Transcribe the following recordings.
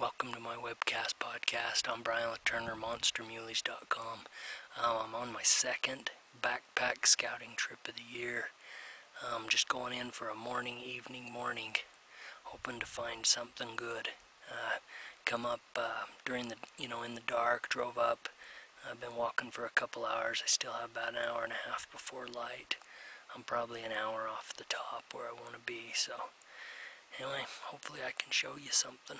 Welcome to my webcast podcast. I'm Brian Turner, MonsterMuleys.com. Um, I'm on my second backpack scouting trip of the year. I'm um, just going in for a morning, evening, morning, hoping to find something good. Uh, come up uh, during the, you know, in the dark, drove up. I've been walking for a couple hours. I still have about an hour and a half before light. I'm probably an hour off the top where I want to be, so anyway, hopefully I can show you something.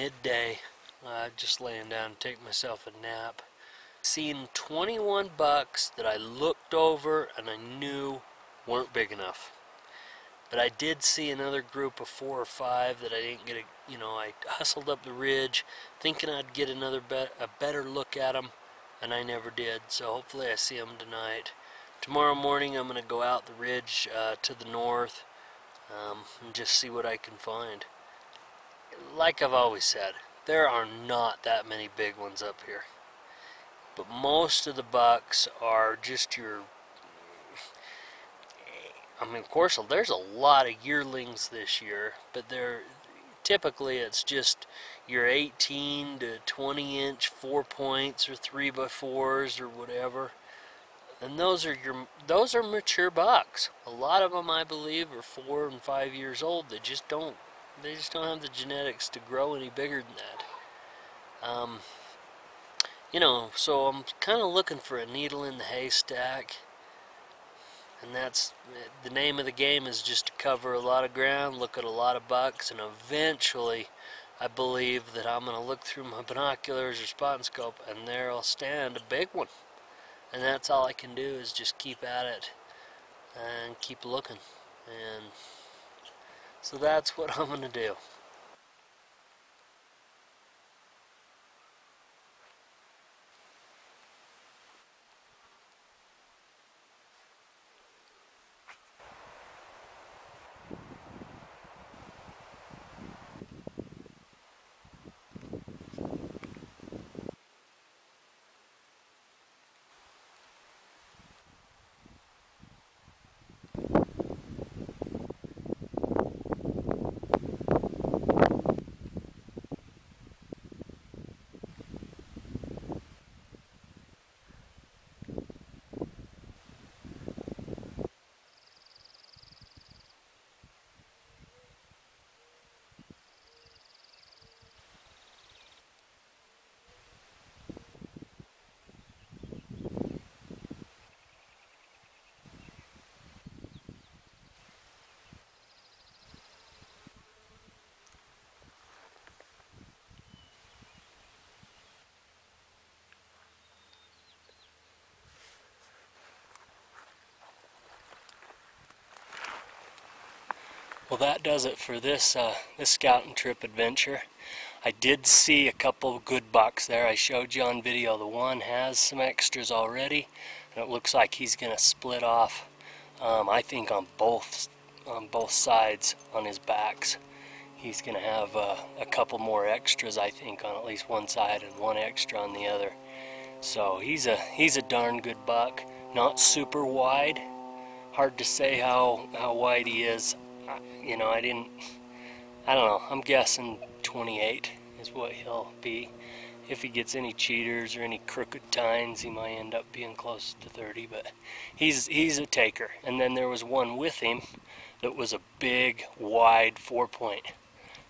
Midday, uh, just laying down take myself a nap. Seen 21 bucks that I looked over and I knew weren't big enough. But I did see another group of four or five that I didn't get a, you know, I hustled up the ridge thinking I'd get another be a better look at them, and I never did. So hopefully I see them tonight. Tomorrow morning I'm going to go out the ridge uh, to the north um, and just see what I can find like I've always said, there are not that many big ones up here. But most of the bucks are just your I mean, of course, there's a lot of yearlings this year, but they're typically it's just your 18 to 20 inch four points or three by fours or whatever. And those are your those are mature bucks. A lot of them, I believe, are four and five years old. They just don't they just don't have the genetics to grow any bigger than that. Um, you know, so I'm kind of looking for a needle in the haystack. And that's the name of the game is just to cover a lot of ground, look at a lot of bucks, and eventually I believe that I'm going to look through my binoculars or spotting scope and there'll stand a big one. And that's all I can do is just keep at it and keep looking. And so that's what I'm going to do. Well, that does it for this uh, this scouting trip adventure. I did see a couple good bucks there. I showed you on video. The one has some extras already, and it looks like he's going to split off. Um, I think on both on both sides on his backs. He's going to have uh, a couple more extras, I think, on at least one side and one extra on the other. So he's a he's a darn good buck. Not super wide. Hard to say how how wide he is you know, I didn't, I don't know, I'm guessing 28 is what he'll be. If he gets any cheaters or any crooked tines, he might end up being close to 30, but he's he's a taker. And then there was one with him that was a big, wide four point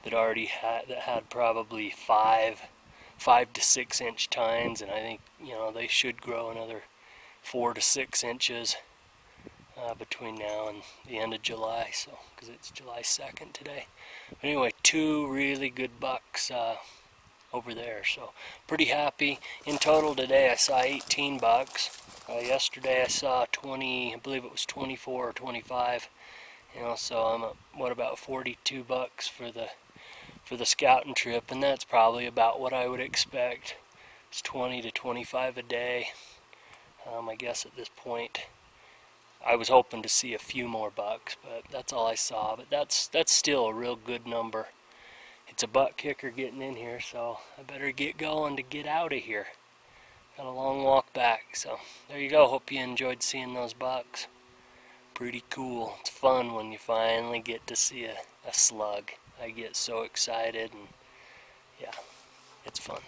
that already had that had probably five five to six inch tines and I think you know they should grow another four to six inches uh, between now and the end of July, so because it's July 2nd today. But anyway, two really good bucks uh, over there, so pretty happy. In total today, I saw 18 bucks. Uh, yesterday, I saw 20. I believe it was 24 or 25. You know, so I'm at, what about 42 bucks for the for the scouting trip, and that's probably about what I would expect. It's 20 to 25 a day. Um, I guess at this point. I was hoping to see a few more bucks, but that's all I saw. But that's that's still a real good number. It's a butt kicker getting in here, so I better get going to get out of here. Got a long walk back, so there you go. Hope you enjoyed seeing those bucks. pretty cool. It's fun when you finally get to see a, a slug. I get so excited and yeah, it's fun.